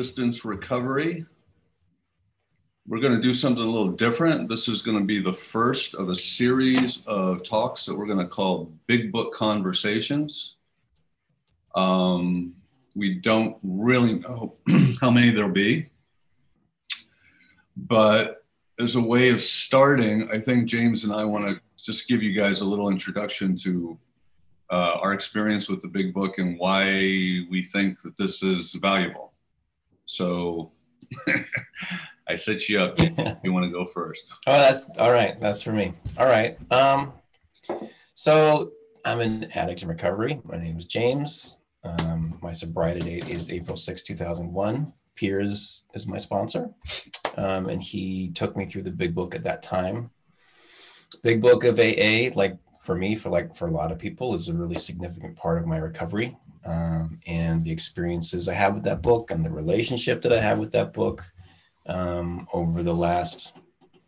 Resistance Recovery. We're going to do something a little different. This is going to be the first of a series of talks that we're going to call Big Book Conversations. Um, we don't really know how many there'll be, but as a way of starting, I think James and I want to just give you guys a little introduction to uh, our experience with the Big Book and why we think that this is valuable. So I set you up. you want to go first? Oh, that's all right. That's for me. All right. Um, so I'm an addict in recovery. My name is James. Um, my sobriety date is April 6, 2001. Piers is my sponsor. Um, and he took me through the big book at that time. Big book of AA, like for me, for like for a lot of people, is a really significant part of my recovery. Um, and the experiences I have with that book and the relationship that I have with that book um, over the last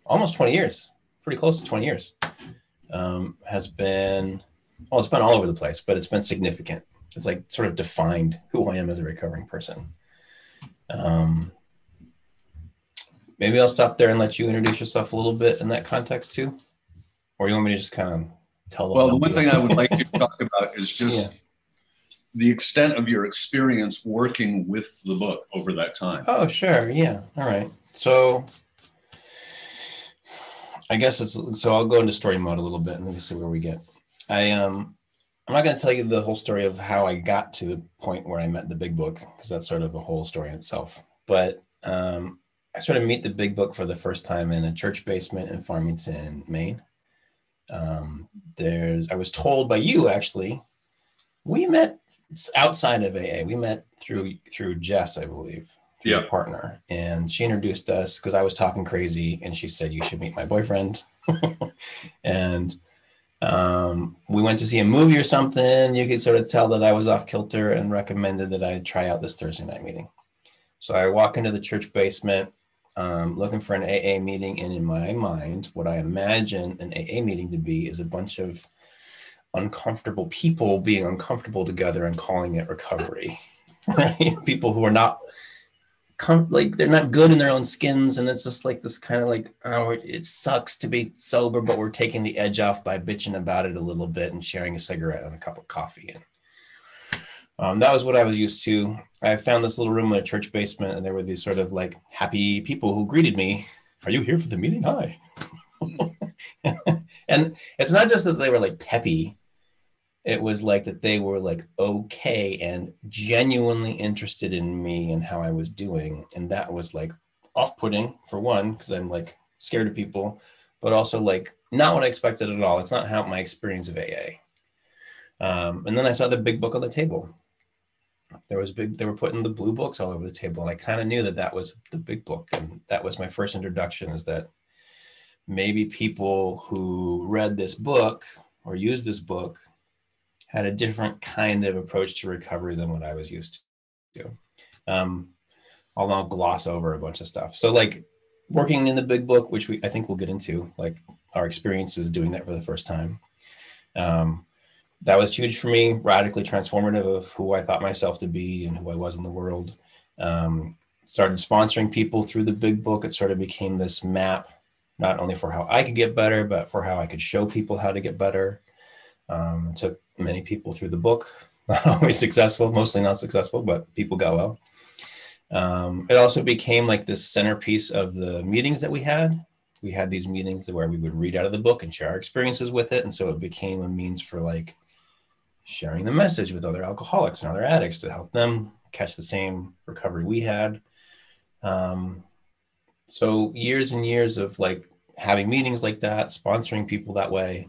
almost 20 years, pretty close to 20 years, um, has been, well, it's been all over the place, but it's been significant. It's like sort of defined who I am as a recovering person. Um, maybe I'll stop there and let you introduce yourself a little bit in that context too. Or you want me to just kind of tell? Well, the one thing I would like to talk about is just Yeah. The extent of your experience working with the book over that time. Oh, sure. Yeah. All right. So I guess it's so I'll go into story mode a little bit and then we see where we get. I um I'm not going to tell you the whole story of how I got to the point where I met the big book because that's sort of a whole story in itself. But um I sort of meet the big book for the first time in a church basement in Farmington, Maine. Um, there's I was told by you actually we met outside of AA. We met through through Jess, I believe, through Yeah. partner, and she introduced us because I was talking crazy, and she said you should meet my boyfriend, and um, we went to see a movie or something. You could sort of tell that I was off kilter, and recommended that I try out this Thursday night meeting. So I walk into the church basement. Um, looking for an AA meeting, and in my mind, what I imagine an AA meeting to be is a bunch of uncomfortable people being uncomfortable together and calling it recovery right. people who are not com- like they're not good in their own skins and it's just like this kind of like oh it sucks to be sober but we're taking the edge off by bitching about it a little bit and sharing a cigarette and a cup of coffee and um, that was what i was used to. I found this little room in a church basement and there were these sort of like happy people who greeted me. Are you here for the meeting? Hi. And it's not just that they were like peppy it was like that they were like okay and genuinely interested in me and how I was doing. And that was like off putting for one, because I'm like scared of people, but also like not what I expected at all. It's not how my experience of AA. Um, and then I saw the big book on the table. There was big, they were putting the blue books all over the table. And I kind of knew that that was the big book. And that was my first introduction is that maybe people who read this book or used this book had a different kind of approach to recovery than what I was used to. Um, I'll gloss over a bunch of stuff. So like working in the big book, which we I think we'll get into, like our experiences doing that for the first time. Um, that was huge for me, radically transformative of who I thought myself to be and who I was in the world. Um, started sponsoring people through the big book. It sort of became this map, not only for how I could get better, but for how I could show people how to get better. Um, took many people through the book. Not always successful, mostly not successful, but people got well. Um, it also became like this centerpiece of the meetings that we had. We had these meetings where we would read out of the book and share our experiences with it. And so it became a means for like sharing the message with other alcoholics and other addicts to help them catch the same recovery we had. Um, so years and years of like having meetings like that, sponsoring people that way.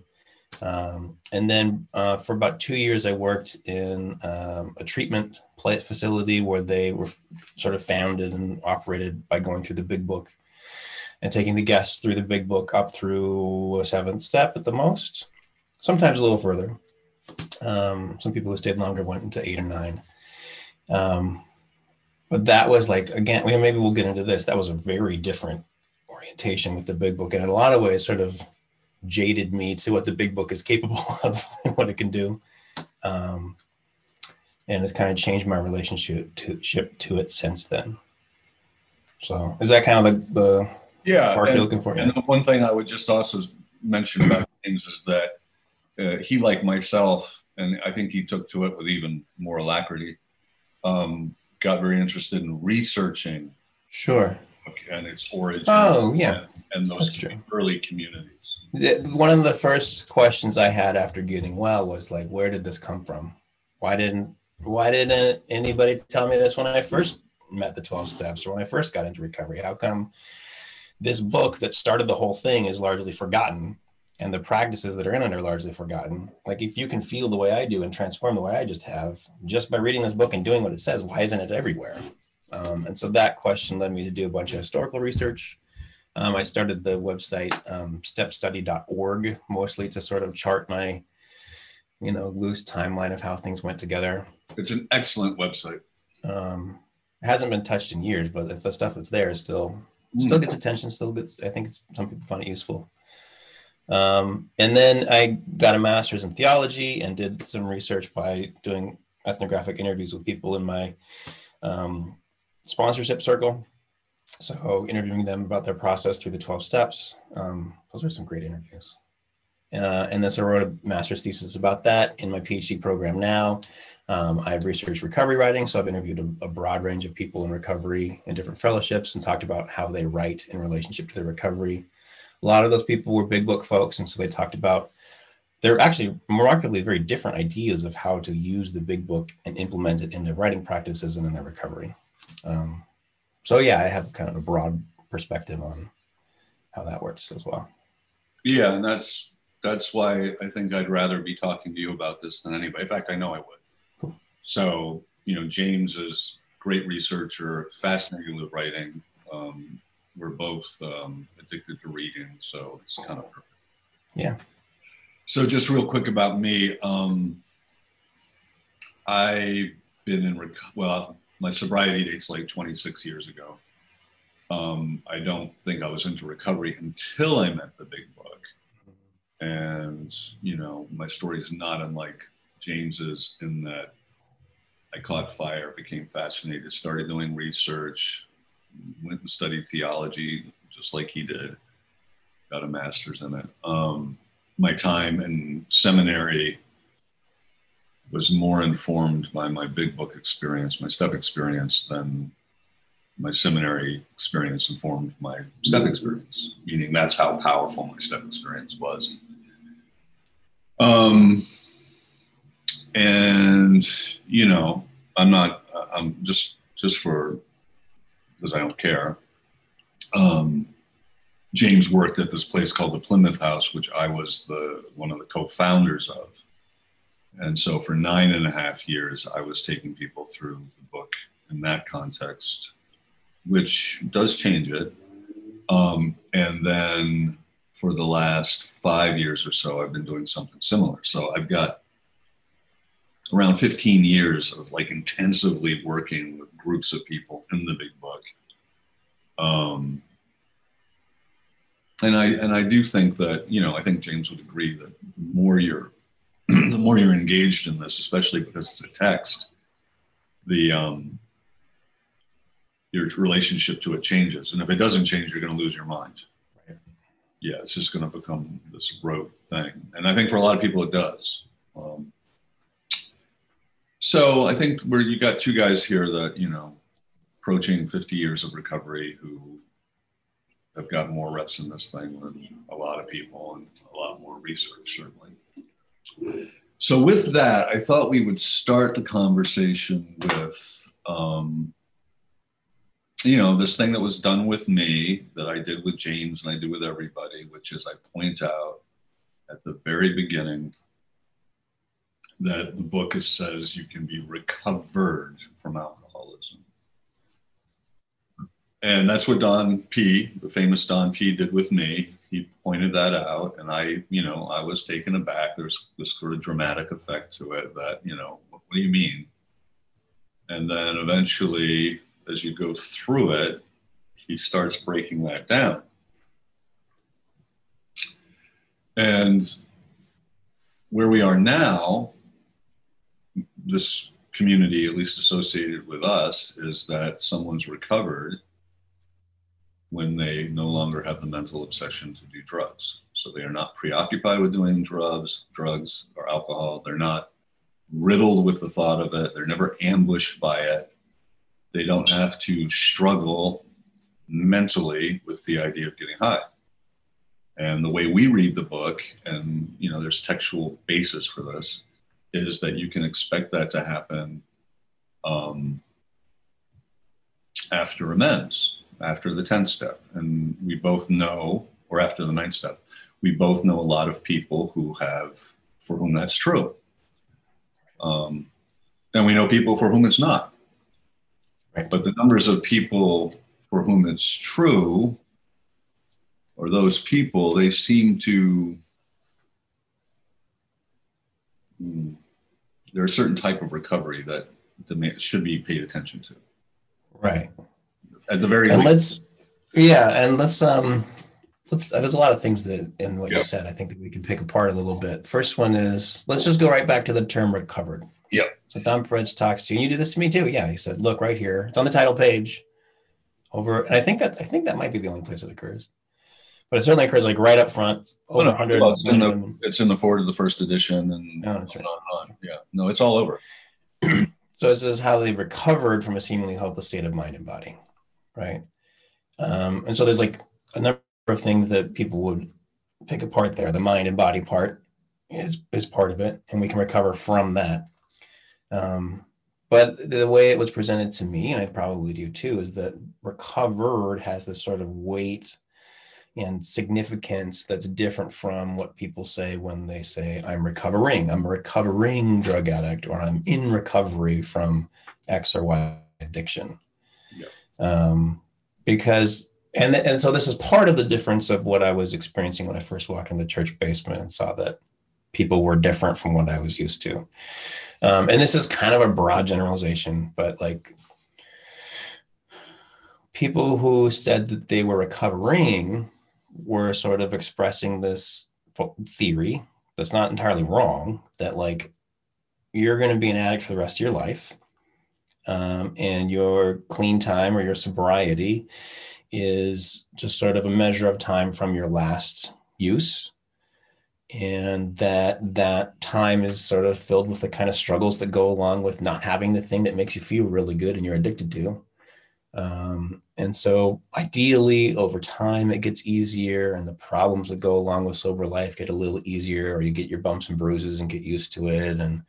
Um, and then uh, for about two years, I worked in um, a treatment facility where they were f- sort of founded and operated by going through the big book and taking the guests through the big book up through a seventh step at the most, sometimes a little further. Um, some people who stayed longer went into eight or nine. Um, but that was like, again, maybe we'll get into this. That was a very different orientation with the big book. And in a lot of ways, sort of jaded me to what the big book is capable of and what it can do. Um, and it's kind of changed my relationship to, to it since then. So is that kind of the, the yeah part and, you're looking for? And one thing I would just also mention about James is that uh, he, like myself, and I think he took to it with even more alacrity, um, got very interested in researching. Sure. And its origin. Oh, yeah. And, and those early communities. The, one of the first questions I had after getting well was like, where did this come from? Why didn't why didn't anybody tell me this when I first met the 12 steps or when I first got into recovery? How come this book that started the whole thing is largely forgotten and the practices that are in it are largely forgotten? Like if you can feel the way I do and transform the way I just have just by reading this book and doing what it says, why isn't it everywhere? Um, and so that question led me to do a bunch of historical research. Um, I started the website um, stepstudy.org mostly to sort of chart my, you know, loose timeline of how things went together. It's an excellent website. Um, it hasn't been touched in years, but the stuff that's there is still still gets attention. Still gets. I think some people find it useful. Um, and then I got a master's in theology and did some research by doing ethnographic interviews with people in my um, sponsorship circle. So interviewing them about their process through the 12 steps. Um, those are some great interviews. Uh, and then so I wrote a master's thesis about that in my PhD program now. Um, I've researched recovery writing, so I've interviewed a, a, broad range of people in recovery in different fellowships and talked about how they write in relationship to their recovery. A lot of those people were big book folks, and so they talked about they're actually remarkably very different ideas of how to use the big book and implement it in their writing practices and in their recovery. Um, so yeah, I have kind of a broad perspective on how that works as well. Yeah, and that's that's why I think I'd rather be talking to you about this than anybody. In fact, I know I would. So you know, James is great researcher, fascinating with writing. Um, we're both um, addicted to reading, so it's kind of perfect. Yeah. So just real quick about me, um, I've been in rec- well, my sobriety dates like 26 years ago. Um, I don't think I was into recovery until I met the big book. And, you know, my story is not unlike James's in that I caught fire, became fascinated, started doing research, went and studied theology just like he did, got a master's in it. Um, my time in seminary was more informed by my big book experience, my step experience, than my seminary experience informed my step experience, meaning that's how powerful my step experience was. Um, and, you know, I'm not, I'm just, just for, because I don't care. Um, James worked at this place called the Plymouth House, which I was the one of the co-founders of. And so for nine and a half years, I was taking people through the book in that context, which does change it. Um, and then for the last five years or so, I've been doing something similar. So I've got around 15 years of like intensively working with groups of people in the big book. Um, and I and I do think that you know I think James would agree that the more you're the more you're engaged in this, especially because it's a text, the um, your relationship to it changes, and if it doesn't change, you're going to lose your mind. Right. Yeah, it's just going to become this rote thing, and I think for a lot of people it does. Um, so I think where you got two guys here that you know approaching 50 years of recovery who have got more reps in this thing than a lot of people and a lot more research certainly. So with that, I thought we would start the conversation with um, you know, this thing that was done with me that I did with James and I do with everybody, which is I point out at the very beginning that the book says you can be recovered from alcoholism. And that's what Don P, the famous Don P, did with me. He pointed that out, and I, you know, I was taken aback. There's this sort of dramatic effect to it that, you know, what, what do you mean? And then eventually, as you go through it, he starts breaking that down. And where we are now, this community, at least associated with us, is that someone's recovered when they no longer have the mental obsession to do drugs. So they are not preoccupied with doing drugs, drugs or alcohol. They're not riddled with the thought of it. They're never ambushed by it. They don't have to struggle mentally with the idea of getting high. And the way we read the book, and you know, there's textual basis for this, is that you can expect that to happen um, after amends after the 10th step. And we both know, or after the ninth step, we both know a lot of people who have, for whom that's true. Um, and we know people for whom it's not. Right. But the numbers of people for whom it's true, or those people, they seem to, hmm, there's a certain type of recovery that should be paid attention to. Right at the very and least. let's yeah and let's um let's there's a lot of things that in what yep. you said i think that we can pick apart a little bit. First one is let's just go right back to the term recovered. Yeah so don Peretz talks to you and you do this to me too. Yeah he said look right here it's on the title page. Over and i think that i think that might be the only place it occurs. But it certainly occurs like right up front over no, 100 well, it's, in the, it's in the foreword of the first edition and oh, that's right. on, on. yeah. No it's all over. So this is how they recovered from a seemingly hopeless state of mind and body right? Um, and so there's like a number of things that people would pick apart there. The mind and body part is is part of it, and we can recover from that. Um, but the way it was presented to me, and I probably do too, is that recovered has this sort of weight and significance that's different from what people say when they say, I'm recovering, I'm a recovering drug addict, or I'm in recovery from X or Y addiction um, because and and so this is part of the difference of what I was experiencing when I first walked in the church basement and saw that people were different from what I was used to. Um, and this is kind of a broad generalization, but like people who said that they were recovering were sort of expressing this theory that's not entirely wrong that like you're going to be an addict for the rest of your life um, and your clean time or your sobriety is just sort of a measure of time from your last use. And that that time is sort of filled with the kind of struggles that go along with not having the thing that makes you feel really good and you're addicted to. Um, and so ideally over time it gets easier and the problems that go along with sober life get a little easier or you get your bumps and bruises and get used to it and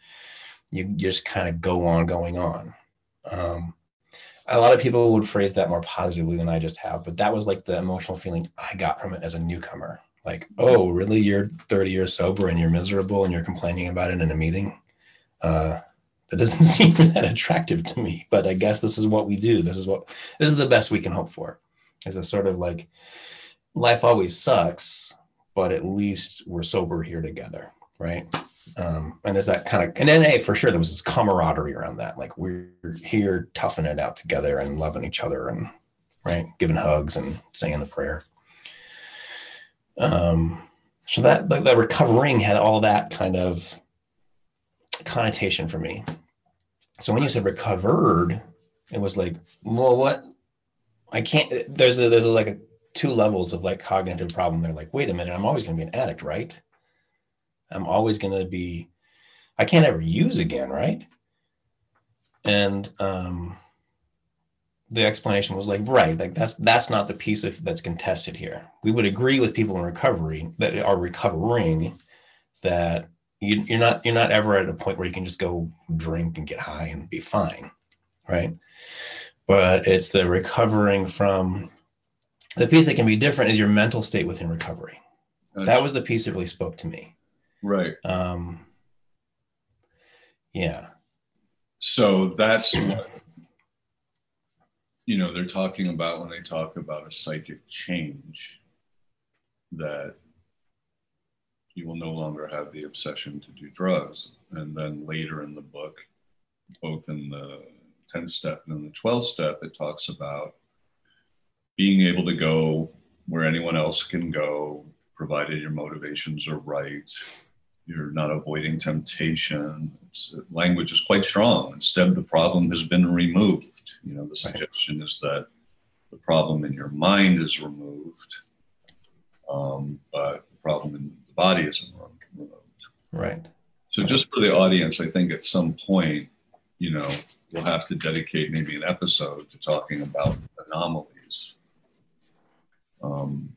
you just kind of go on going on um, a lot of people would phrase that more positively than I just have, but that was like the emotional feeling I got from it as a newcomer. Like, oh, really? You're 30 years sober and you're miserable and you're complaining about it in a meeting? Uh, that doesn't seem that attractive to me, but I guess this is what we do. This is what, this is the best we can hope for. Is a sort of like, life always sucks, but at least we're sober here together, right? Um, and there's that kind of and NA for sure there was this camaraderie around that. Like we're here toughing it out together and loving each other and right, giving hugs and saying a prayer. Um, so that the, the recovering had all that kind of connotation for me. So when you said recovered, it was like, well, what? I can't. There's a, there's a, like a two levels of like cognitive problem. They're like, wait a minute, I'm always going to be an addict, right? I'm always going to be, I can't ever use again, right? And um, the explanation was like, right, like that's that's not the piece of that's contested here. We would agree with people in recovery that are recovering that you, you're not you're not ever at a point where you can just go drink and get high and be fine, right? but it's the recovering from the piece that can be different is your mental state within recovery. that was the piece that really spoke to me. Right. Um, yeah. So that's what you know they're talking about when they talk about a psychic change that you will no longer have the obsession to do drugs. And then later in the book, both in the 10 step and in the 12 step, it talks about being able to go where anyone else can go, provided your motivations are right. You're not avoiding temptation. It's, language is quite strong. Instead, the problem has been removed. You know, the suggestion is that the problem in your mind is removed, um, but the problem in the body isn't removed. Right. So just for the audience, I think at some point, you know, we'll have to dedicate maybe an episode to talking about anomalies. Um,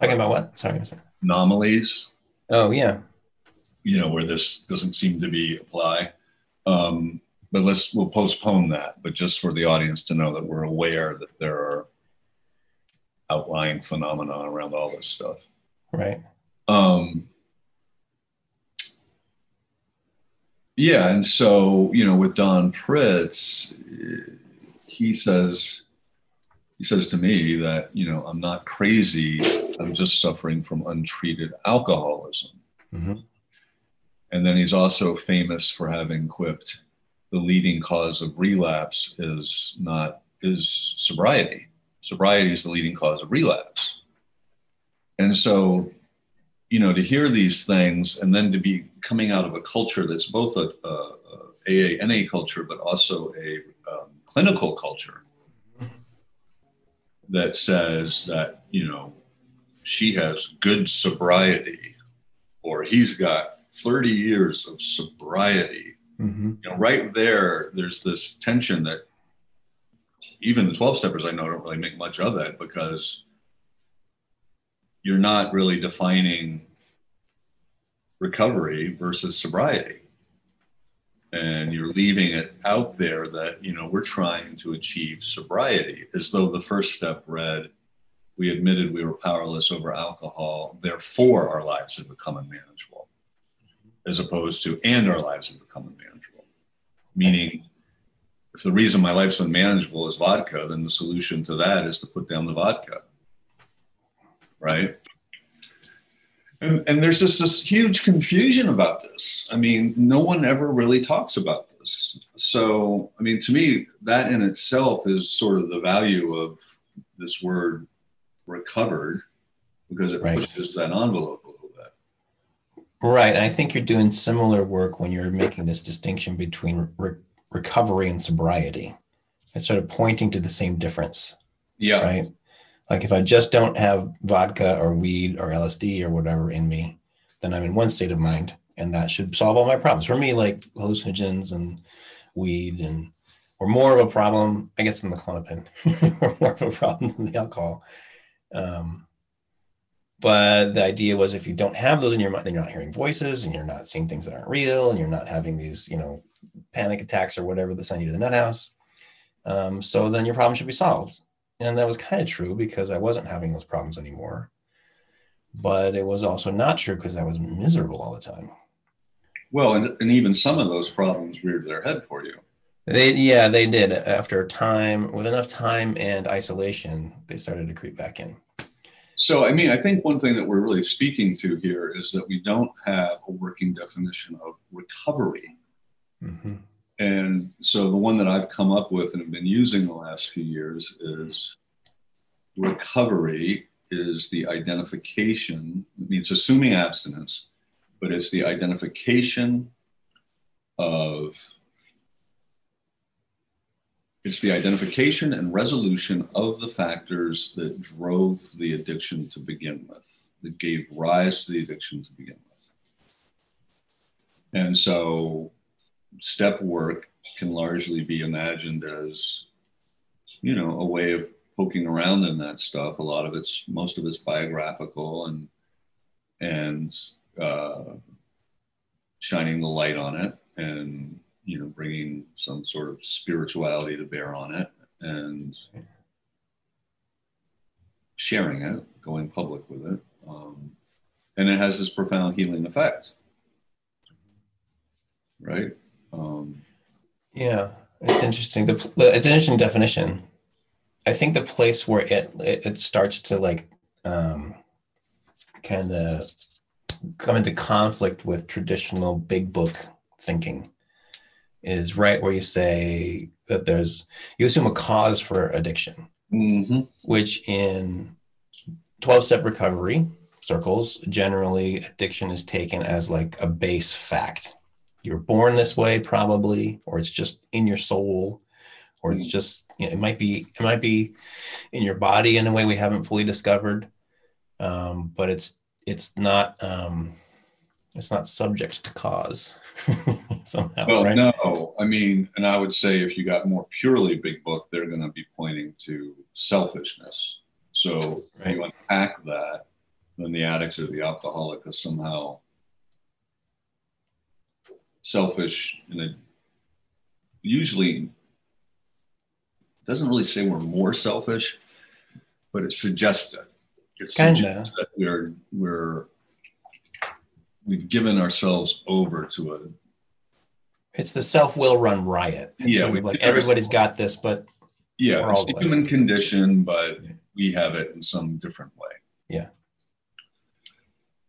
Talking about what? Sorry. sorry. anomalies, Oh, yeah. You know, where this doesn't seem to be apply. Um, but let's we'll postpone that. But just for the audience to know that we're aware that there are outlying phenomena around all this stuff. Right. Um, yeah, and so you know, with Don Pritz, he says he says to me that you know I'm not crazy. I'm just suffering from untreated alcoholism. Mhm. And then he's also famous for having quipped, "The leading cause of relapse is not is sobriety. Sobriety is the leading cause of relapse." And so you know, to hear these things and then to be coming out of a culture that's both a, a, a AA NA culture, but also a um, clinical culture that says that, you know, she has good sobriety or he's got 30 years of sobriety. Mm-hmm. You know, right there, there's this tension that even the 12 steppers I know don't really make much of that because you're not really defining recovery versus sobriety and you're leaving it out there that you know we're trying to achieve sobriety as though the first step read we admitted we were powerless over alcohol therefore our lives had become unmanageable as opposed to and our lives have become unmanageable meaning if the reason my life's unmanageable is vodka then the solution to that is to put down the vodka right? And, and there's just this huge confusion about this. I mean, no one ever really talks about this. So, I mean, to me, that in itself is sort of the value of this word recovered because it Right. pushes that envelope a little bit. Right. And I think you're doing similar work when you're making this distinction between re- recovery and sobriety. It's sort of pointing to the same difference, Yeah. right? Like if I just don't have vodka or weed or LSD or whatever in me, then I'm in one state of mind and that should solve all my problems. For me, like hallucinogens and weed and or more of a problem, I guess, than the Klonopin, or more of a problem than the alcohol. Um, but the idea was if you don't have those in your mind, then you're not hearing voices and you're not seeing things that aren't real and you're not having these, you know, panic attacks or whatever that send you to the nut house. Um, so then your problem should be solved. And that was kind of true because I wasn't having those problems anymore. But it was also not true because I was miserable all the time. Well, and, and even some of those problems reared their head for you. They, yeah, they did. After time, with enough time and isolation, they started to creep back in. So, I mean, I think one thing that we're really speaking to here is that we don't have a working definition of recovery. Mhm. And so the one that I've come up with and have been using the last few years is recovery is the identification, it means assuming abstinence, but it's the identification of it's the identification and resolution of the factors that drove the addiction to begin with, that gave rise to the addiction to begin with. And so step work can largely be imagined as, you know, a way of poking around in that stuff. A lot of it's, most of it's biographical and, and uh, shining the light on it and, you know, bringing some sort of spirituality to bear on it and sharing it, going public with it. Um, and it has this profound healing effect. Right? Um, yeah, it's interesting. The, it's an interesting definition. I think the place where it it, it starts to like um, kind of come into conflict with traditional big book thinking is right where you say that there's you assume a cause for addiction mm-hmm. which in 12 step recovery circles generally addiction is taken as like a base fact you're born this way probably or it's just in your soul or it's just you know, it might be it might be in your body in a way we haven't fully discovered um, but it's it's not um, it's not subject to cause somehow. Well, right? no, I mean, and I would say if you got more purely big book, they're going to be pointing to selfishness. So right. you unpack that, then the addict or the alcoholic is somehow selfish in a usually doesn't really say we're more selfish, but it suggests it. It suggests that we're we're we've given ourselves over to a it's the self-will run riot. It's yeah sort of like everybody's got this but yeah it's a human condition but we have it in some different way. Yeah.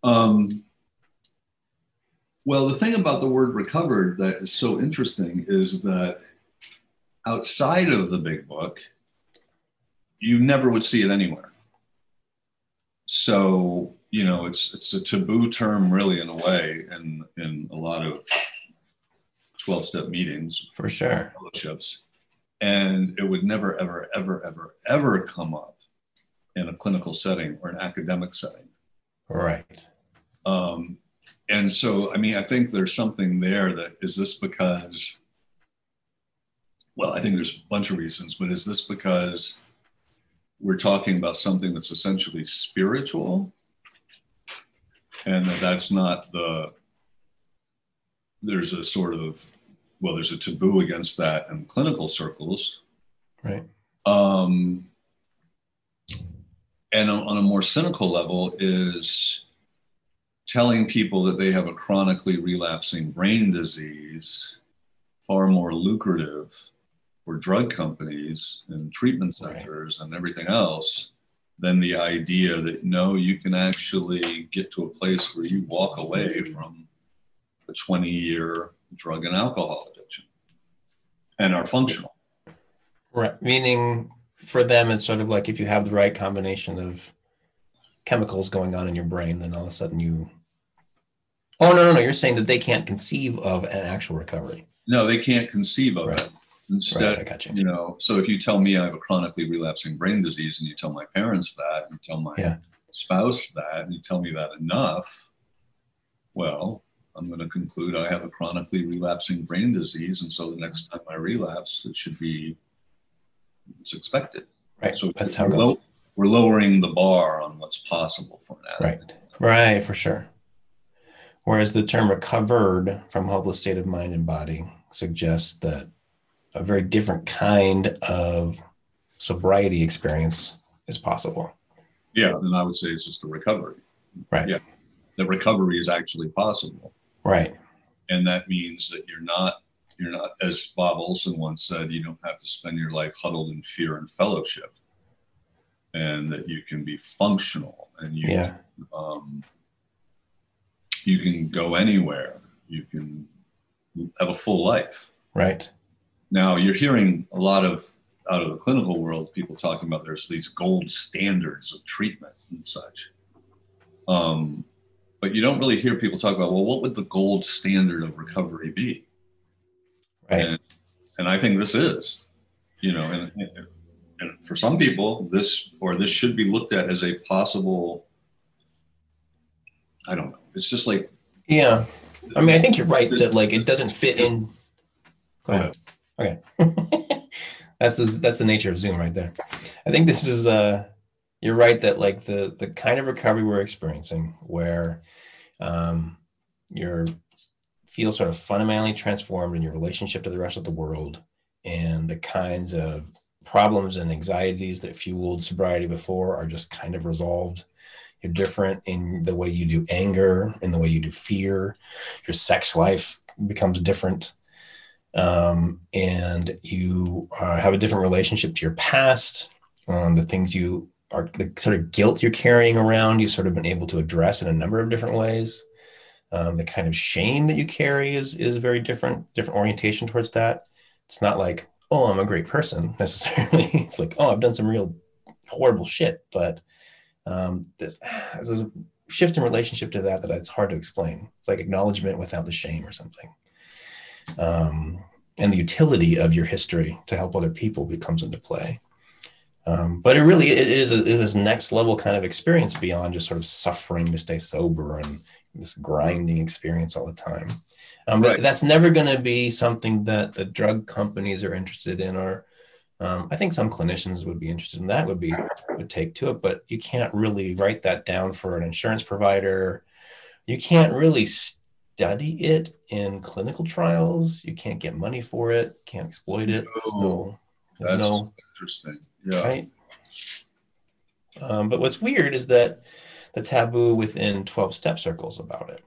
Um well the thing about the word recovered that is so interesting is that outside of the big book you never would see it anywhere. So you know it's it's a taboo term really in a way in in a lot of 12 step meetings for sure. fellowships. And it would never ever ever ever ever come up in a clinical setting or an academic setting. Right. Um, and so i mean i think there's something there that is this because well i think there's a bunch of reasons but is this because we're talking about something that's essentially spiritual and that that's not the there's a sort of well there's a taboo against that in clinical circles right um and on a more cynical level is telling people that they have a chronically relapsing brain disease far more lucrative for drug companies and treatment centers right. and everything else than the idea that no, you can actually get to a place where you walk away from a 20 year drug and alcohol addiction and are functional. Right. Meaning for them, it's sort of like if you have the right combination of chemicals going on in your brain, then all of a sudden you. Oh, no, no, no. You're saying that they can't conceive of an actual recovery. No, they can't conceive of right. it. Instead, right, you. you. know, so if you tell me I have a chronically relapsing brain disease and you tell my parents that, you tell my yeah. spouse that, and you tell me that enough, well, I'm going to conclude I have a chronically relapsing brain disease. And so the next time I relapse, it should be it's expected. Right. So that's how low, we're lowering the bar on what's possible for an addict. Right. Right, for sure. Whereas the term recovered from hopeless state of mind and body suggests that a very different kind of sobriety experience is possible. Yeah, then I would say it's just a recovery. Right. Yeah. The recovery is actually possible. Right. And that means that you're not you're not as Bob Olson once said, you don't have to spend your life huddled in fear and fellowship. And that you can be functional and you yeah. um, you can go anywhere. You can have a full life. Right. Now you're hearing a lot of out of the clinical world people talking about there's these gold standards of treatment and such. Um, but you don't really hear people talk about well, what would the gold standard of recovery be? Right. And, and I think this is, you know, and, and for some people, this or this should be looked at as a possible. I don't know. It's just like. Yeah, I mean, I think you're right that like it doesn't fit in. Go ahead. Okay. that's the that's the nature of Zoom right there. I think this is uh you're right that like the the kind of recovery we're experiencing where um you're feel sort of fundamentally transformed in your relationship to the rest of the world and the kinds of problems and anxieties that fueled sobriety before are just kind of resolved. You're different in the way you do anger, in the way you do fear. Your sex life becomes different. Um, and you uh, have a different relationship to your past. Um, the things you are, the sort of guilt you're carrying around, you've sort of been able to address in a number of different ways. Um, the kind of shame that you carry is is very different, different orientation towards that. It's not like, oh, I'm a great person necessarily. it's like, oh, I've done some real horrible shit, but um, there's, there's a shift in relationship to that that it's hard to explain. It's like acknowledgement without the shame or something. Um, and the utility of your history to help other people becomes into play. Um, but it really it is a, it is next level kind of experience beyond just sort of suffering to stay sober and this grinding experience all the time. Um, right. But that's never going to be something that the drug companies are interested in, or um, I think some clinicians would be interested in that. Would be would take to it, but you can't really write that down for an insurance provider. You can't really study it in clinical trials. You can't get money for it. Can't exploit it. There's no, there's that's no, interesting. Yeah. Right. Um, but what's weird is that the taboo within 12 step circles about it.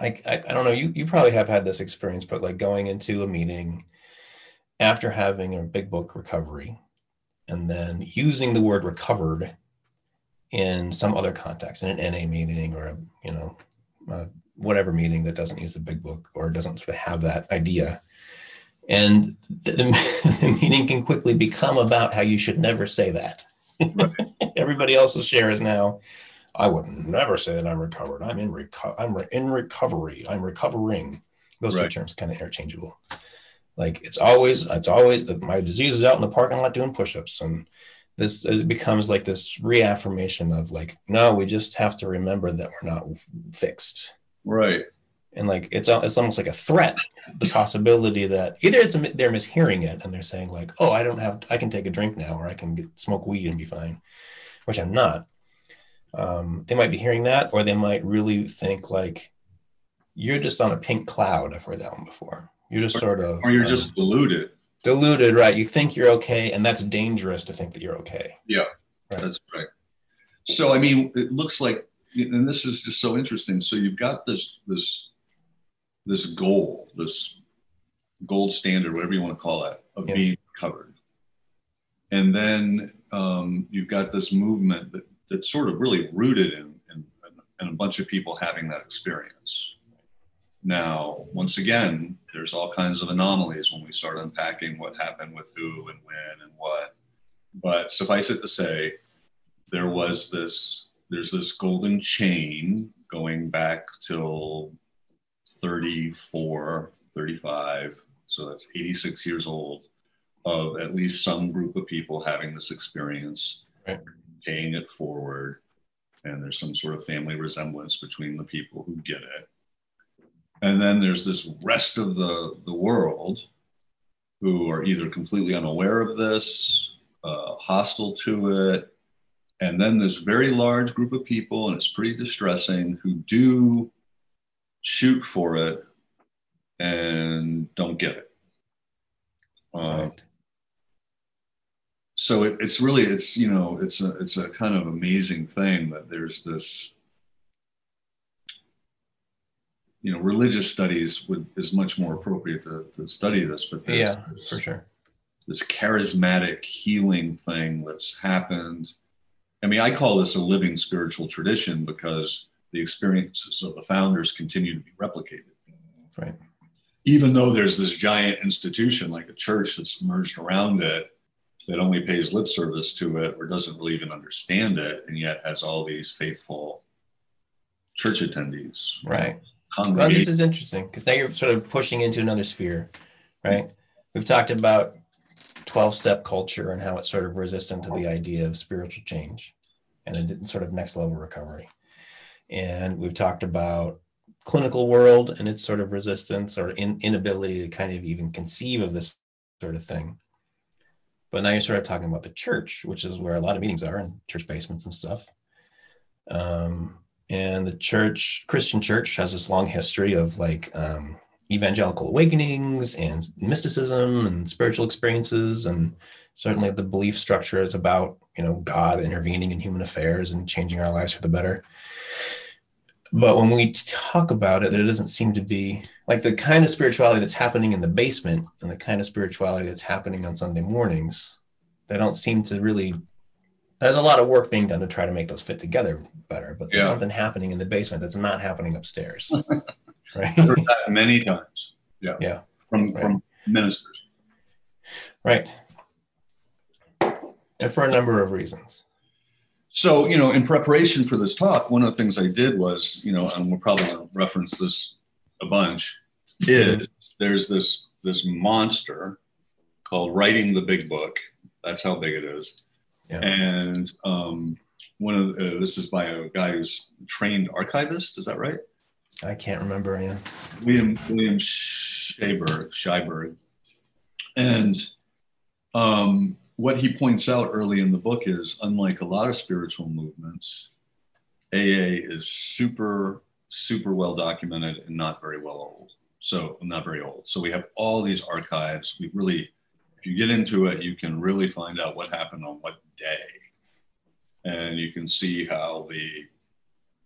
Like, I, I don't know, you, you probably have had this experience, but like going into a meeting after having a big book recovery and then using the word recovered in some other context, in an NA meeting or a, you know, a whatever meeting that doesn't use the big book or doesn't sort of have that idea. And the, the meeting can quickly become about how you should never say that. Everybody else's share is now I would never say that I'm recovered. I'm in reco- I'm re- in recovery. I'm recovering. Those right. two terms kind of interchangeable. Like it's always it's always that my disease is out in the parking lot doing push-ups and this it becomes like this reaffirmation of like no we just have to remember that we're not fixed right and like it's it's almost like a threat the possibility that either it's a, they're mishearing it and they're saying like oh i don't have i can take a drink now or i can get, smoke weed and be fine which i'm not um, they might be hearing that, or they might really think like you're just on a pink cloud. I've heard that one before. You're just sort of, or you're um, just deluded. Deluded, right? You think you're okay, and that's dangerous to think that you're okay. Yeah, right. that's right. So, I mean, it looks like, and this is just so interesting. So, you've got this this this goal, this gold standard, whatever you want to call it, of yeah. being covered, and then um, you've got this movement that that's sort of really rooted in, in, in a bunch of people having that experience. Now, once again, there's all kinds of anomalies when we start unpacking what happened with who and when and what. But suffice it to say, there was this, there's this golden chain going back till 34, 35. So that's 86 years old of at least some group of people having this experience. Right paying it forward, and there's some sort of family resemblance between the people who get it. And then there's this rest of the, the world who are either completely unaware of this, uh, hostile to it, and then this very large group of people, and it's pretty distressing, who do shoot for it and don't get it. Uh, right. So it, it's really it's you know it's a it's a kind of amazing thing that there's this you know religious studies would is much more appropriate to, to study this but yeah this, for sure. this charismatic healing thing that's happened i mean i call this a living spiritual tradition because the experiences of the founders continue to be replicated. Right. Even though there's this giant institution like a church that's emerged around it that only pays lip service to it or doesn't really even understand it and yet has all these faithful church attendees. Right. Well, this is interesting because now you're sort of pushing into another sphere right? We've talked about 12 step culture and how it's sort of resistant to the idea of spiritual change and then sort of next level recovery and we've talked about clinical world and its sort of resistance or in, inability to kind of even conceive of this sort of thing but now you're sort of talking about the church, which is where a lot of meetings are in church basements and stuff. Um, and the church, Christian church, has this long history of like um, evangelical awakenings and mysticism and spiritual experiences and certainly the belief structure is about you know god intervening in human affairs and changing our lives for the better but when we talk about it, it doesn't seem to be like the kind of spirituality that's happening in the basement and the kind of spirituality that's happening on Sunday mornings. They don't seem to really. There's a lot of work being done to try to make those fit together better, but there's Yeah. something happening in the basement that's not happening upstairs. right. Heard that many times. Yeah. Yeah. From Right. from ministers. Right. And for a number of reasons. So, you know, in preparation for this talk, one of the things I did was, you know, and we're probably going to reference this a bunch, is there's this this monster called Writing the Big Book. That's how big it is. Yeah. And um, one of uh, this is by a guy who's trained archivist. Is that right? I can't remember. Yeah. William William Schaberg, Schaberg. And um, what he points out early in the book is unlike a lot of spiritual movements, AA is super, super well documented and not very well old. So, not very old. So, we have all these archives. We really, if you get into it, you can really find out what happened on what day. And you can see how the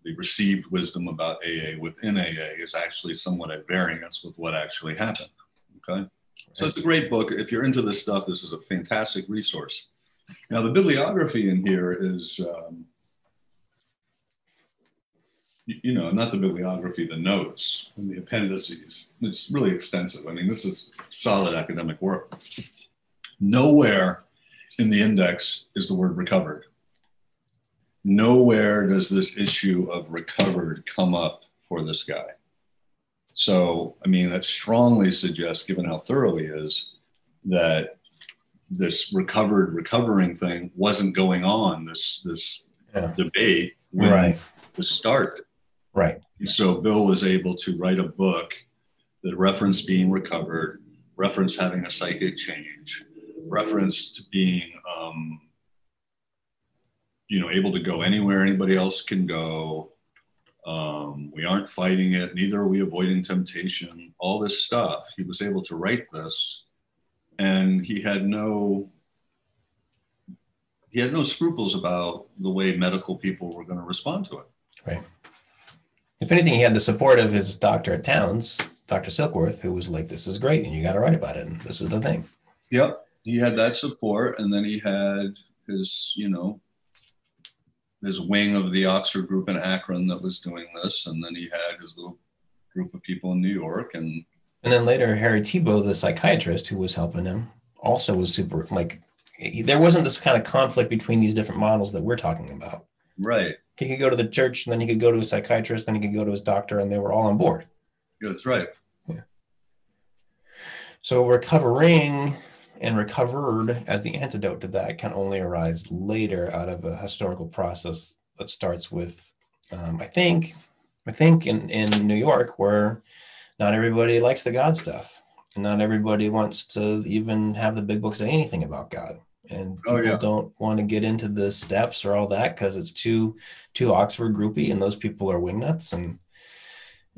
the received wisdom about AA within AA is actually somewhat at variance with what actually happened. Okay. So it's a great book. If you're into this stuff, this is a fantastic resource. Now, the bibliography in here is, um, you, you know, not the bibliography, the notes and the appendices. It's really extensive. I mean, this is solid academic work. Nowhere in the index is the word recovered nowhere does this issue of recovered come up for this guy. So, I mean, that strongly suggests, given how thorough he is, that this recovered recovering thing wasn't going on. This this Yeah. debate when Right. was started. Right. And so Bill was able to write a book that referenced being recovered, reference having a psychic change, reference to being, um, you know, able to go anywhere anybody else can go. Um, we aren't fighting it, neither are we avoiding temptation. All this stuff. He was able to write this, and he had no he had no scruples about the way medical people were going to respond to it. Right. If anything, he had the support of his doctor at Towns, Dr. Silkworth, who was like, "This is great, and you got to write about it, and this is the thing." Yep. He had that support, and then he had his, you know, his wing of the Oxford group in Akron that was doing this, and then he had his little group of people in New York, and And then later, Harry Tiebout, the psychiatrist who was helping him, also was super like. he- There wasn't this kind of conflict between these different models that we're talking about. right. He could go to the church, and then he could go to a psychiatrist, then he could go to his doctor, and they were all on board. That's right. Yeah. So recovering and recovered as the antidote to that can only arise later out of a historical process that starts with, um, I think, I think in, in New York where not everybody likes the God stuff. And not everybody wants to even have the big book say anything about God. And Oh, people yeah. don't want to get into the steps or all that because it's too too Oxford groupy, and those people are wingnuts. And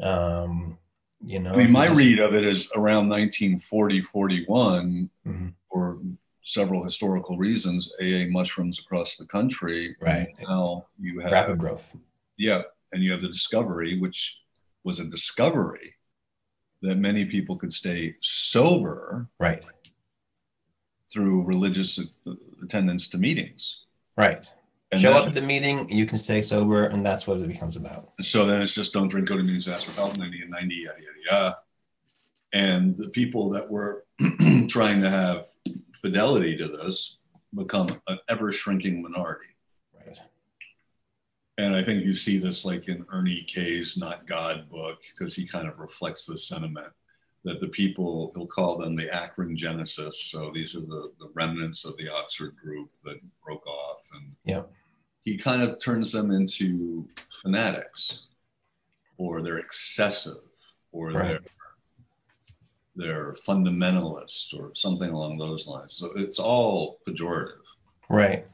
um, you know, I mean, my just- read of it is around 1940, 41, Mhm. for several historical reasons, AA mushrooms across the country. Right. Now you have rapid growth. Yeah, and you have the discovery, which was a discovery that many people could stay sober Right. through religious attendance to meetings. Right. And Show up at the meeting, you can stay sober, and that's what it becomes about. so then it's just don't drink, go to meetings, ask for help, 90 and 90, yada, yada, yada. And the people that were trying to have fidelity to this become an ever shrinking minority. Right. And I think you see this like in Ernie Kay's Not God book, because he kind of reflects this sentiment that the people, he'll call them the Akron Genesis. So these are the, the remnants of the Oxford group that broke off. And Yep. He kind of turns them into fanatics or they're excessive or Right. they're they're fundamentalist or something along those lines. So it's all pejorative. Right.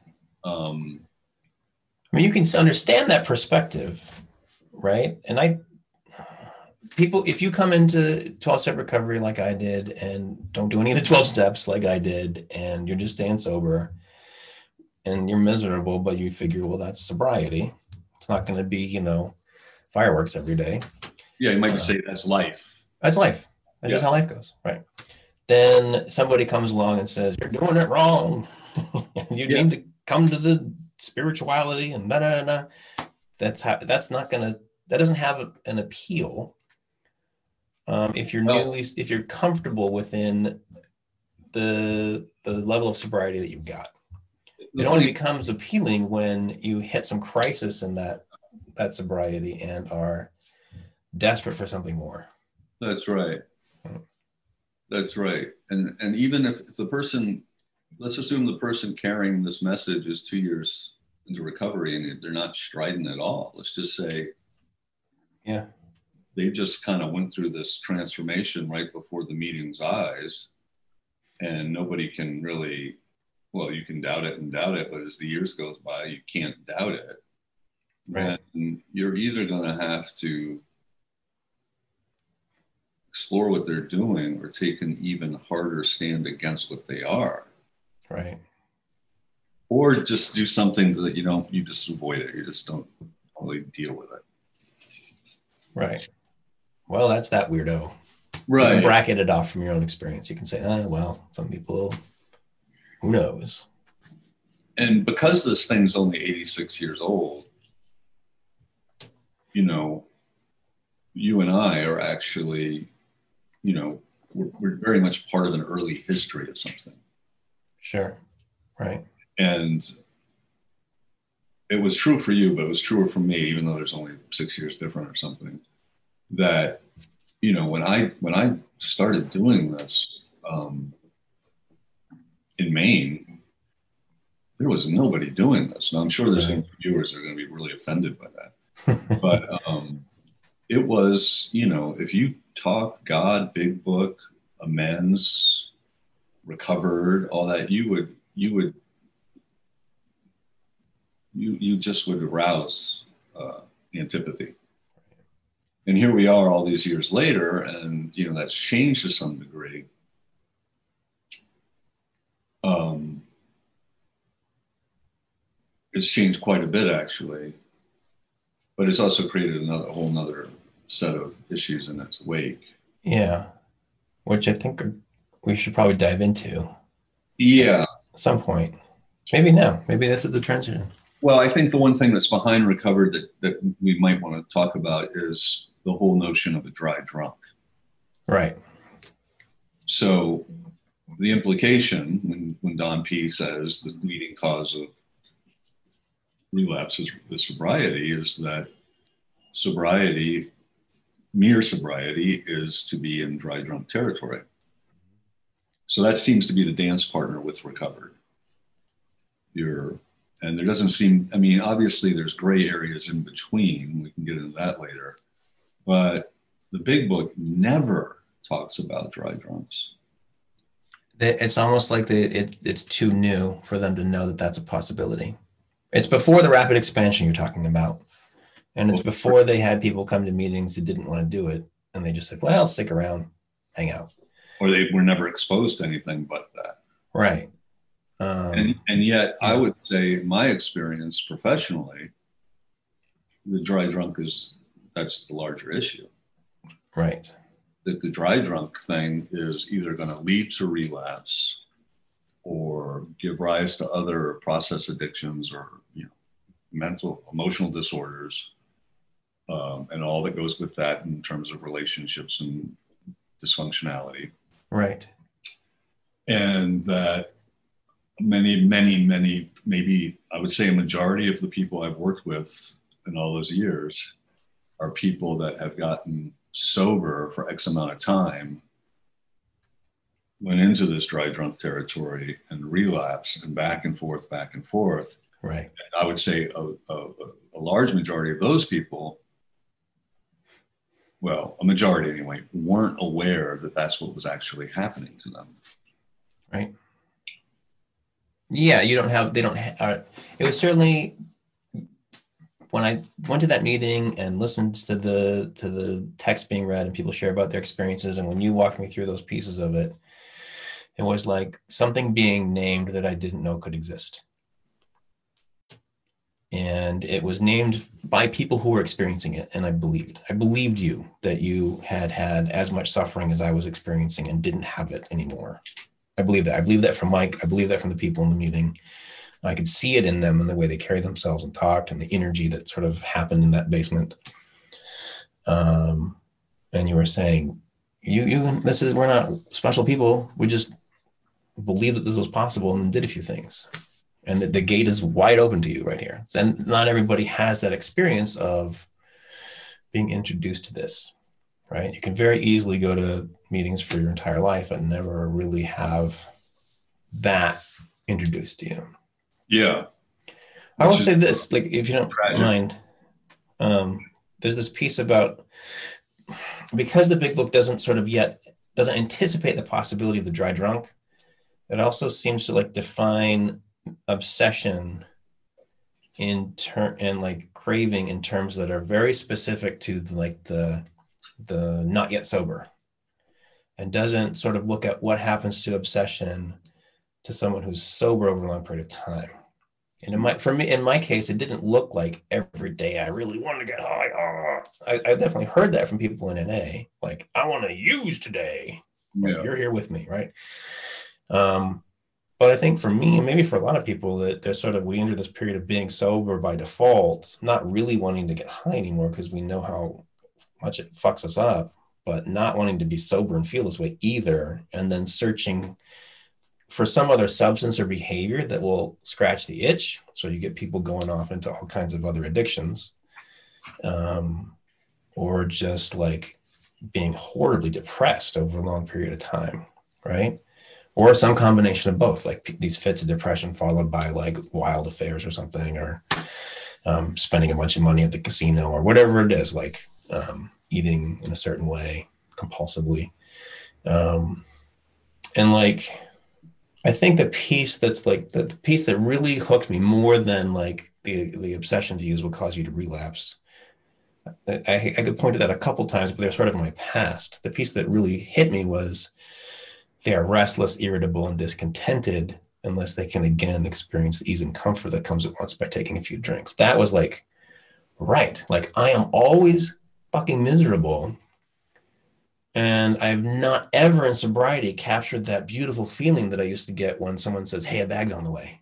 Um, I mean, you can understand that perspective, right? And I, people, if you come into 12 step recovery like I did and don't do any of the 12 steps like I did, and you're just staying sober and you're miserable, but you figure, well, that's sobriety. It's not going to be, you know, fireworks every day. Yeah, you might uh, say that's life. That's life. That's yeah. just how life goes. Right. Then somebody comes along and says, you're doing it wrong. you yeah. need to come to the spirituality and da da da. That's how, that's not going to, that doesn't have an appeal um, if you're newly if you're comfortable within the the level of sobriety that you've got it only becomes appealing when you hit some crisis in that that sobriety and are desperate for something more. That's right. Hmm. that's right. And and even if, if the person let's assume the person carrying this message is two years into recovery and they're not strident at all. Let's just say yeah. they just kind of went through this transformation right before the meeting's eyes and nobody can really well you can doubt it and doubt it but as the years goes by you can't doubt it right. and you're either going to have to explore what they're doing or take an even harder stand against what they are right or just do something that you don't you just avoid it you just don't really deal with it right well, that's that weirdo. Right. bracket it off from your own experience. You can say, oh, well, some people, who knows? And because this thing's only 86 years old, you know, you and I are actually, you know, we're, we're very much part of an early history of something. Sure. Right. And it was true for you, but it was truer for me, even though there's only six years different or something that you know when I when I started doing this um, in Maine, there was nobody doing this. And I'm sure there's right. viewers that are going to be really offended by that. but um, it was, you know, if you talk God, Big Book, amends, recovered, all that, you would you would you you just would arouse uh, antipathy and here we are all these years later and you know that's changed to some degree um, it's changed quite a bit actually. But it's also created another whole nother set of issues in its wake. Yeah. Which i think we should probably dive into. Yeah. At some point. Maybe now. Maybe that's at the transition. Well i think the one thing that's behind recovered that, that we might want to talk about is the whole notion of a dry drunk. Right. So the implication when, P says the leading cause of relapse is the sobriety is that sobriety, mere sobriety, is to be in dry drunk territory. So that seems to be the dance partner with recovered. You're, and there doesn't seem, I mean, obviously there's gray areas in between. We can get into that later. But the big book never talks about dry drunks. It's almost like the, it, it's too new for them to know that that's a possibility. It's before the rapid expansion you're talking about. And it's before they had people come to meetings that didn't want to do it. And they just said, well, stick around, hang out. Or they were never exposed to anything but that. Right. Um, and, and yet, yeah. I would say, my experience professionally, the dry drunk is that's the larger issue. Right. That the dry drunk thing is either going to lead to relapse or give rise to other process addictions or you know mental emotional disorders um, and all that goes with that in terms of relationships and dysfunctionality. Right. And that many many many maybe i would say a majority of the people i've worked with in all those years are people that have gotten sober for X amount of time, went into this dry drunk territory and relapsed and back and forth, back and forth. Right. And I would say a, a, a large majority of those people, well, a majority anyway, weren't aware that that's what was actually happening to them. Right. Yeah, you don't have, they don't have, uh, it was certainly when I went to that meeting and listened to the to the text being read and people share about their experiences, and when you walked me through those pieces of it, it was like something being named that I didn't know could exist. And it was named by people who were experiencing it, and I believed. I believed you that you had had as much suffering as I was experiencing and didn't have it anymore. I believe that. I believe that from Mike. I believe that from the people in the meeting. I could see it in them and the way they carried themselves and talked and the energy that sort of happened in that basement. Um, and you were saying, you, you, this is, we're not special people. We just believe that this was possible and did a few things. And that the gate is wide open to you right here. And not everybody has that experience of being introduced to this, right? You can very easily go to meetings for your entire life and never really have that introduced to you. Yeah. I will say this, like, if you don't tragic. mind, um, there's this piece about because the big book doesn't sort of yet doesn't anticipate the possibility of the dry drunk. It also seems to like define obsession in turn and like craving in terms that are very specific to the, like the the not yet sober and doesn't sort of look at what happens to obsession to someone who's sober over a long period of time. And in my, for me, in my case, it didn't look like every day I really wanted to get high. Oh. I, I, definitely heard that from people in NA, like I want to use today. Yeah. You're here with me, right? Um, but I think for me, and maybe for a lot of people, that there's sort of we enter this period of being sober by default, not really wanting to get high anymore because we know how much it fucks us up, but not wanting to be sober and feel this way either, and then searching for some other substance or behavior that will scratch the itch. So you get people going off into all kinds of other addictions, um, or just like being horribly depressed over a long period of time, right? Or some combination of both, like p- these fits of depression followed by like wild affairs or something, or um, spending a bunch of money at the casino or whatever it is, like um, eating in a certain way compulsively. Um, and like, I think the piece that's like the, the piece that really hooked me more than like the the obsession to use will cause you to relapse. I, I could point to that a couple times, but they're sort of my past. The piece that really hit me was they are restless, irritable, and discontented unless they can again experience the ease and comfort that comes at once by taking a few drinks. That was like, right. Like I am always fucking miserable and I've not ever in sobriety captured that beautiful feeling that I used to get when someone says, Hey, a bag's on the way.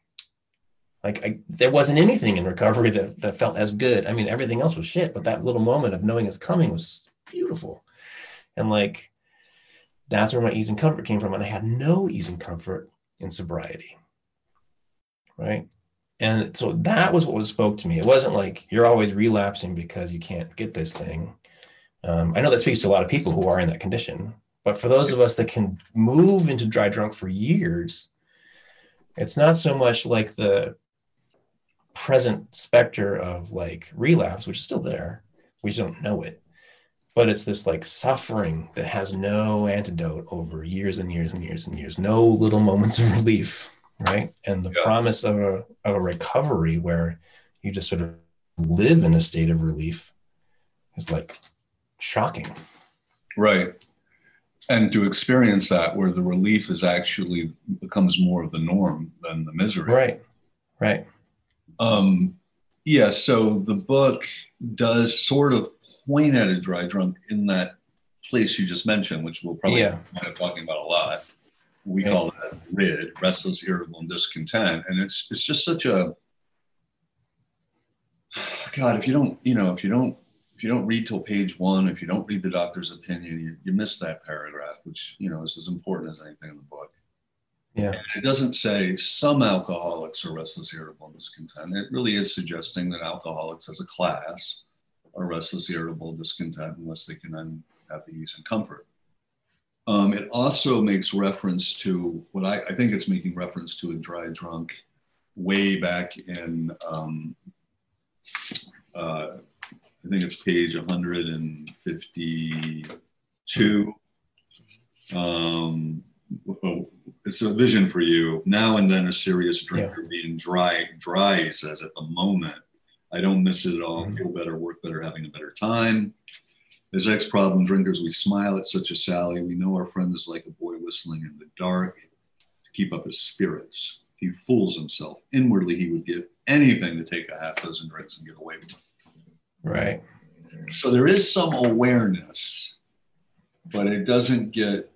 Like I, there wasn't anything in recovery that, that felt as good. I mean, everything else was shit, but that little moment of knowing it's coming was beautiful. And like, that's where my ease and comfort came from. And I had no ease and comfort in sobriety. Right. And so that was what was spoke to me. It wasn't like you're always relapsing because you can't get this thing um, I know that speaks to a lot of people who are in that condition, but for those of us that can move into dry drunk for years, it's not so much like the present specter of like relapse, which is still there. We just don't know it. But it's this like suffering that has no antidote over years and years and years and years, no little moments of relief, right? And the yeah. promise of a, of a recovery where you just sort of live in a state of relief is like shocking. Right. And to experience that where the relief is actually becomes more of the norm than the misery. Right. Right. Um, yeah. So the book does sort of point at a dry drunk in that place you just mentioned, which we'll probably yeah. end up talking about a lot. We right. call that RID, restless, irritable, and discontent. And it's it's just such a God, if you don't, you know, if you don't you don't read till page one, if you don't read the doctor's opinion, you, you miss that paragraph, which you know is as important as anything in the book. Yeah. And it doesn't say some alcoholics are restless, irritable, and discontent. It really is suggesting that alcoholics as a class are restless, irritable, discontent unless they can then have the ease and comfort. Um, it also makes reference to what I, I, think it's making reference to a dry drunk way back in um, uh, I think it's page 152. Um, it's a vision for you. Now and then, a serious drinker yeah. being dry, dry, he says, at the moment. I don't miss it at all. Feel better, work better, having a better time. As ex problem drinkers, we smile at such a sally. We know our friend is like a boy whistling in the dark to keep up his spirits. He fools himself. Inwardly, he would give anything to take a half dozen drinks and get away with it. Right. So there is some awareness, but it doesn't get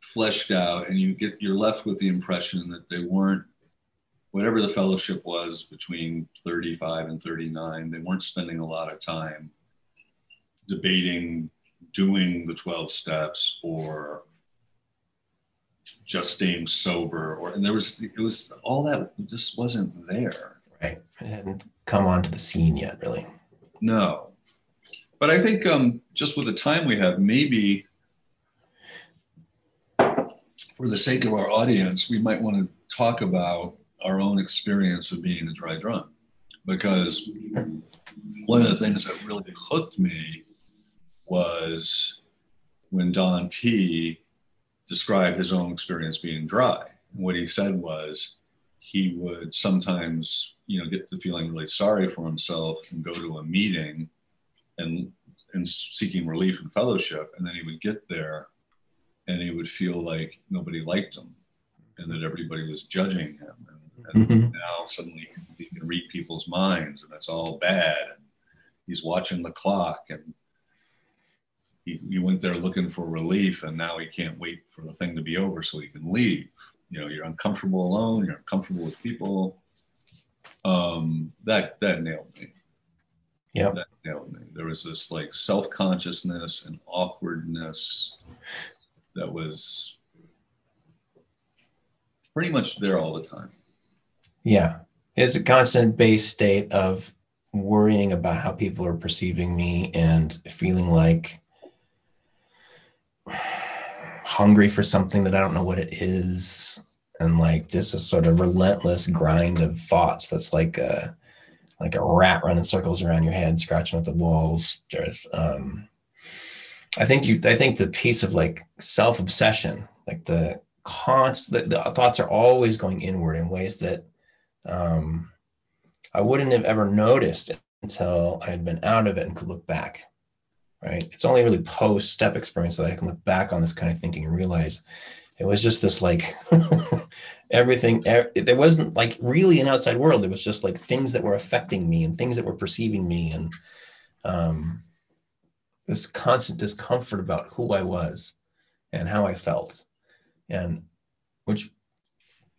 fleshed out, and you get you're left with the impression that they weren't whatever the fellowship was between 35 and 39, they weren't spending a lot of time debating doing the 12 steps or just staying sober or and there was it was all that just wasn't there. Right. It hadn't come onto the scene yet really no but i think um just with the time we have maybe for the sake of our audience we might want to talk about our own experience of being a dry drunk because one of the things that really hooked me was when Don P described his own experience being dry. What he said was he would sometimes, you know, get to feeling really sorry for himself and go to a meeting and and seeking relief and fellowship. And then he would get there and he would feel like nobody liked him and that everybody was judging him. And, and mm-hmm. now suddenly he can read people's minds and that's all bad. And he's watching the clock and he, he went there looking for relief and now he can't wait for the thing to be over so he can leave. You know, you're uncomfortable alone, you're uncomfortable with people. Um, that that nailed me. Yeah. That nailed me. There was this like self-consciousness and awkwardness that was pretty much there all the time. Yeah. It's a constant base state of worrying about how people are perceiving me and feeling like hungry for something that I don't know what it is. And like this is sort of relentless grind of thoughts that's like a like a rat running circles around your head, scratching at the walls. There's um I think you I think the piece of like self-obsession, like the constant the, the thoughts are always going inward in ways that um I wouldn't have ever noticed until I had been out of it and could look back right? It's only really post step experience that I can look back on this kind of thinking and realize it was just this like everything. There wasn't like really an outside world. It was just like things that were affecting me and things that were perceiving me and um, this constant discomfort about who I was and how I felt, and which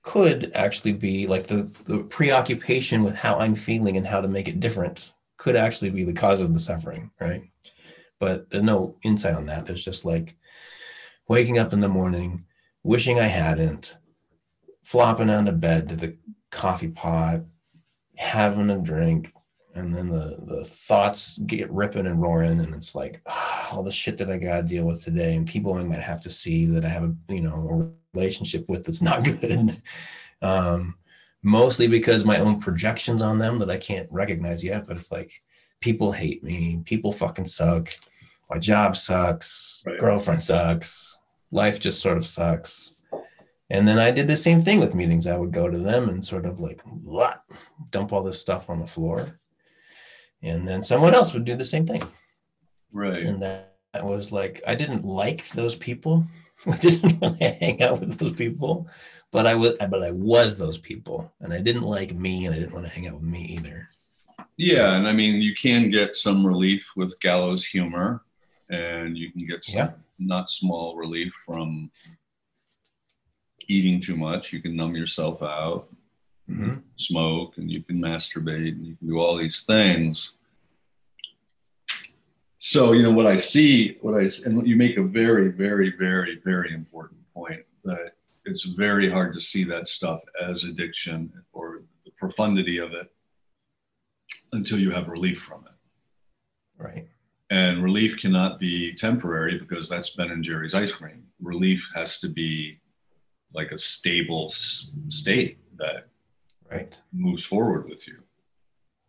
could actually be like the, the preoccupation with how I'm feeling and how to make it different could actually be the cause of the suffering, right? But there's no insight on that. There's just like waking up in the morning, wishing I hadn't, flopping onto bed to the coffee pot, having a drink, and then the the thoughts get ripping and roaring, and it's like oh, all the shit that I gotta deal with today, and people I might have to see that I have a you know a relationship with that's not good. um, mostly because my own projections on them that I can't recognize yet, but it's like people hate me, people fucking suck, my job sucks, right. girlfriend sucks, life just sort of sucks. And then I did the same thing with meetings. I would go to them and sort of like what, dump all this stuff on the floor. And then someone else would do the same thing. Right. And that, that was like, I didn't like those people. I didn't want to hang out with those people, but I was, but I was those people, and I didn't like me, and I didn't want to hang out with me either. Yeah, and I mean, you can get some relief with gallows humor, and you can get some yeah. not small relief from eating too much. You can numb yourself out, mm-hmm. smoke, and you can masturbate, and you can do all these things. So, you know, what I see, what I, and you make a very, very, very, very important point that it's very hard to see that stuff as addiction or the profundity of it until you have relief from it. Right. And relief cannot be temporary because that's Ben and Jerry's ice cream. Relief has to be like a stable state that right moves forward with you.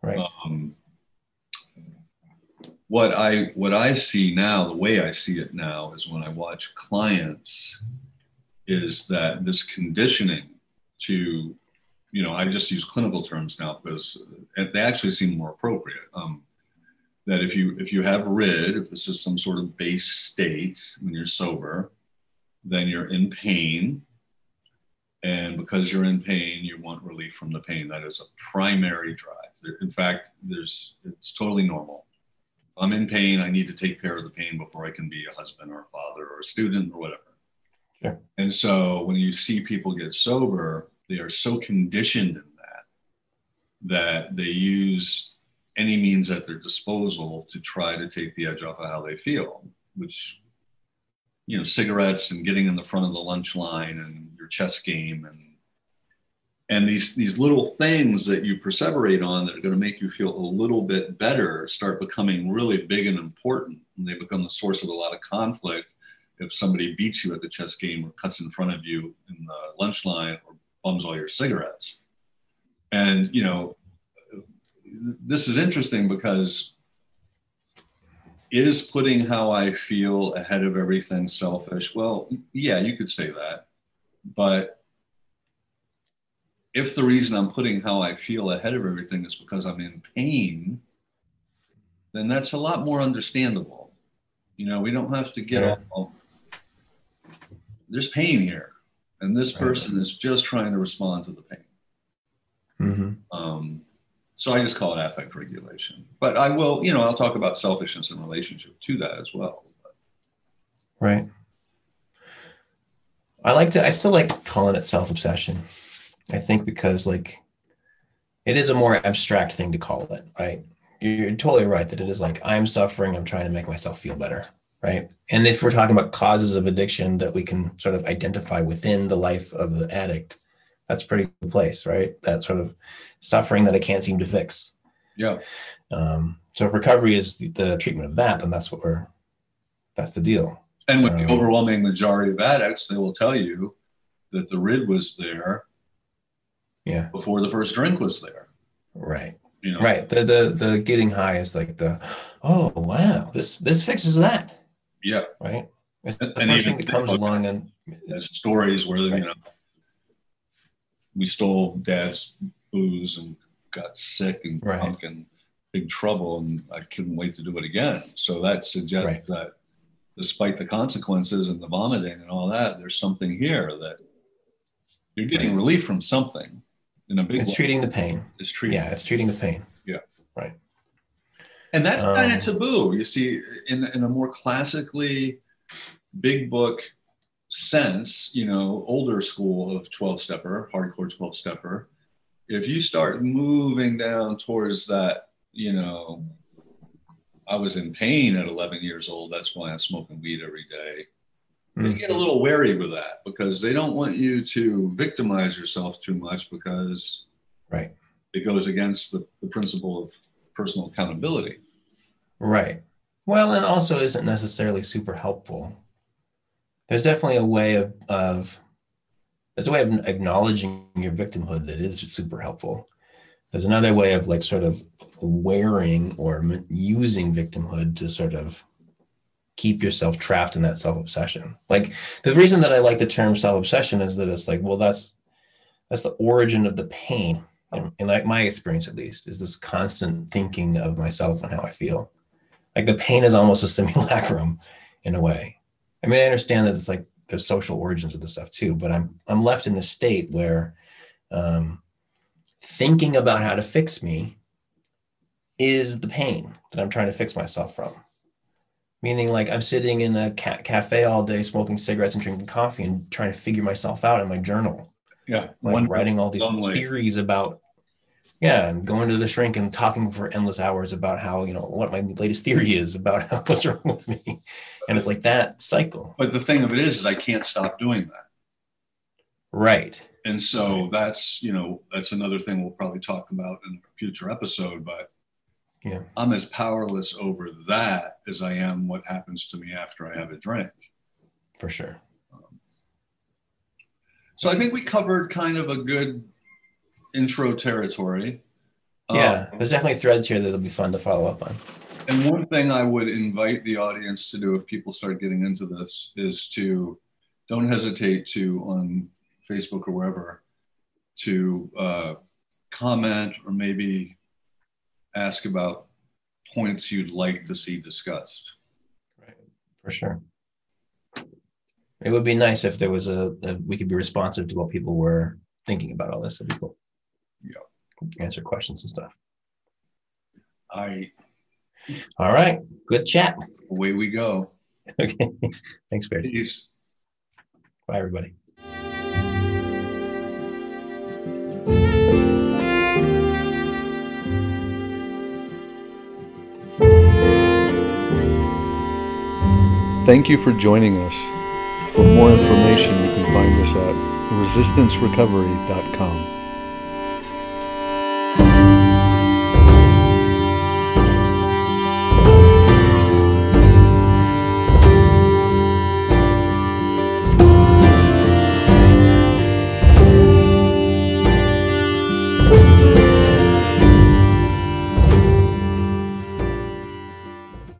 Right. Um, what I what I see now, the way I see it now, is when I watch clients, is that this conditioning to, you know, I just use clinical terms now because they actually seem more appropriate. Um, that if you if you have rid, if this is some sort of base state when you're sober, then you're in pain, and because you're in pain, you want relief from the pain. That is a primary drive. In fact, there's it's totally normal. I'm in pain. I need to take care of the pain before I can be a husband or a father or a student or whatever. Sure. And so when you see people get sober, they are so conditioned in that that they use any means at their disposal to try to take the edge off of how they feel, which you know, cigarettes and getting in the front of the lunch line and your chess game and and these these little things that you perseverate on that are going to make you feel a little bit better start becoming really big and important. And they become the source of a lot of conflict if somebody beats you at the chess game or cuts in front of you in the lunch line or bums all your cigarettes and you know this is interesting because is putting how I feel ahead of everything selfish? Well, yeah, you could say that. But if the reason I'm putting how I feel ahead of everything is because I'm in pain, then that's a lot more understandable. You know, we don't have to get yeah. all, there's pain here, and this person is just trying to respond to the pain. Mm-hmm. Um, so I just call it affect regulation. But I will, you know, I'll talk about selfishness in relationship to that as well. Right. I like to, I still like calling it self obsession. I think because, like, it is a more abstract thing to call it, right? You're totally right that it is like, I'm suffering, I'm trying to make myself feel better, right? And if we're talking about causes of addiction that we can sort of identify within the life of the addict, that's pretty good place, right? That sort of suffering that I can't seem to fix. Yeah. Um, so if recovery is the, the, treatment of that, then that's what we're, that's the deal. And with um, the overwhelming majority of addicts, they will tell you that the rid was there. Yeah. Before the first drink was there. Right. You know? Right. The, the, the getting high is like the, oh, wow, this, this fixes that. Yeah. Right. It's the and first thing that comes along and as stories where, right. you know, we stole dad's booze and got sick and right. drunk and big trouble and I couldn't wait to do it again. So that suggests right. that despite the consequences and the vomiting and all that, there's something here that you're getting relief from something in a big It's way. treating the pain. It's treating Yeah, it's treating the pain. Yeah. Right. And that's um, kind of taboo. You see, in, in a more classically big book sense, you know, older school of 12 stepper, hardcore 12 stepper, if you start moving down towards that, you know, I was in pain at 11 years old. That's why I'm smoking weed every day. Mm. They get a little wary with that because they don't want you to victimize yourself too much because right it goes against the, the principle of personal accountability. Right. Well, and also isn't necessarily super helpful there's definitely a way of, of there's a way of acknowledging your victimhood that is super helpful. There's another way of like sort of wearing or using victimhood to sort of keep yourself trapped in that self-obsession. Like the reason that I like the term self-obsession is that it's like, well, that's that's the origin of the pain. And, like my experience at least, is this constant thinking of myself and how I feel. Like the pain is almost a simulacrum in a way. I mean, I understand that it's like the social origins of the stuff too, but I'm I'm left in the state where um, thinking about how to fix me is the pain that I'm trying to fix myself from. Meaning, like I'm sitting in a ca- cafe all day, smoking cigarettes and drinking coffee, and trying to figure myself out in my journal. Yeah, like One writing all these theories about yeah and going to the shrink and talking for endless hours about how you know what my latest theory mm-hmm. is about how, what's wrong with me. And it's like that cycle. But the thing of it is is i can't stop doing that. Right. And so right. that's you know that's another thing we'll probably talk about in a future episode but yeah. I'm as powerless over that as i am what happens to me after i have a drink. For sure so i think we covered kind of a good intro territory. Yeah, um, there's definitely threads here that'll be fun to follow up on. And one thing I would invite the audience to do if people start getting into this is to don't hesitate to on Facebook or wherever to uh, comment or maybe ask about points you'd like to see discussed. Right, for sure. It would be nice if there was a, a we could be responsive to what people were thinking about all this. That'd be cool. Yeah. Answer questions and stuff. I All right. Good chat. away we go. Okay. Thanks, Piers. Peace. Bye, everybody. Thank you for joining us. For more information, you can find us at resistancerecovery.com.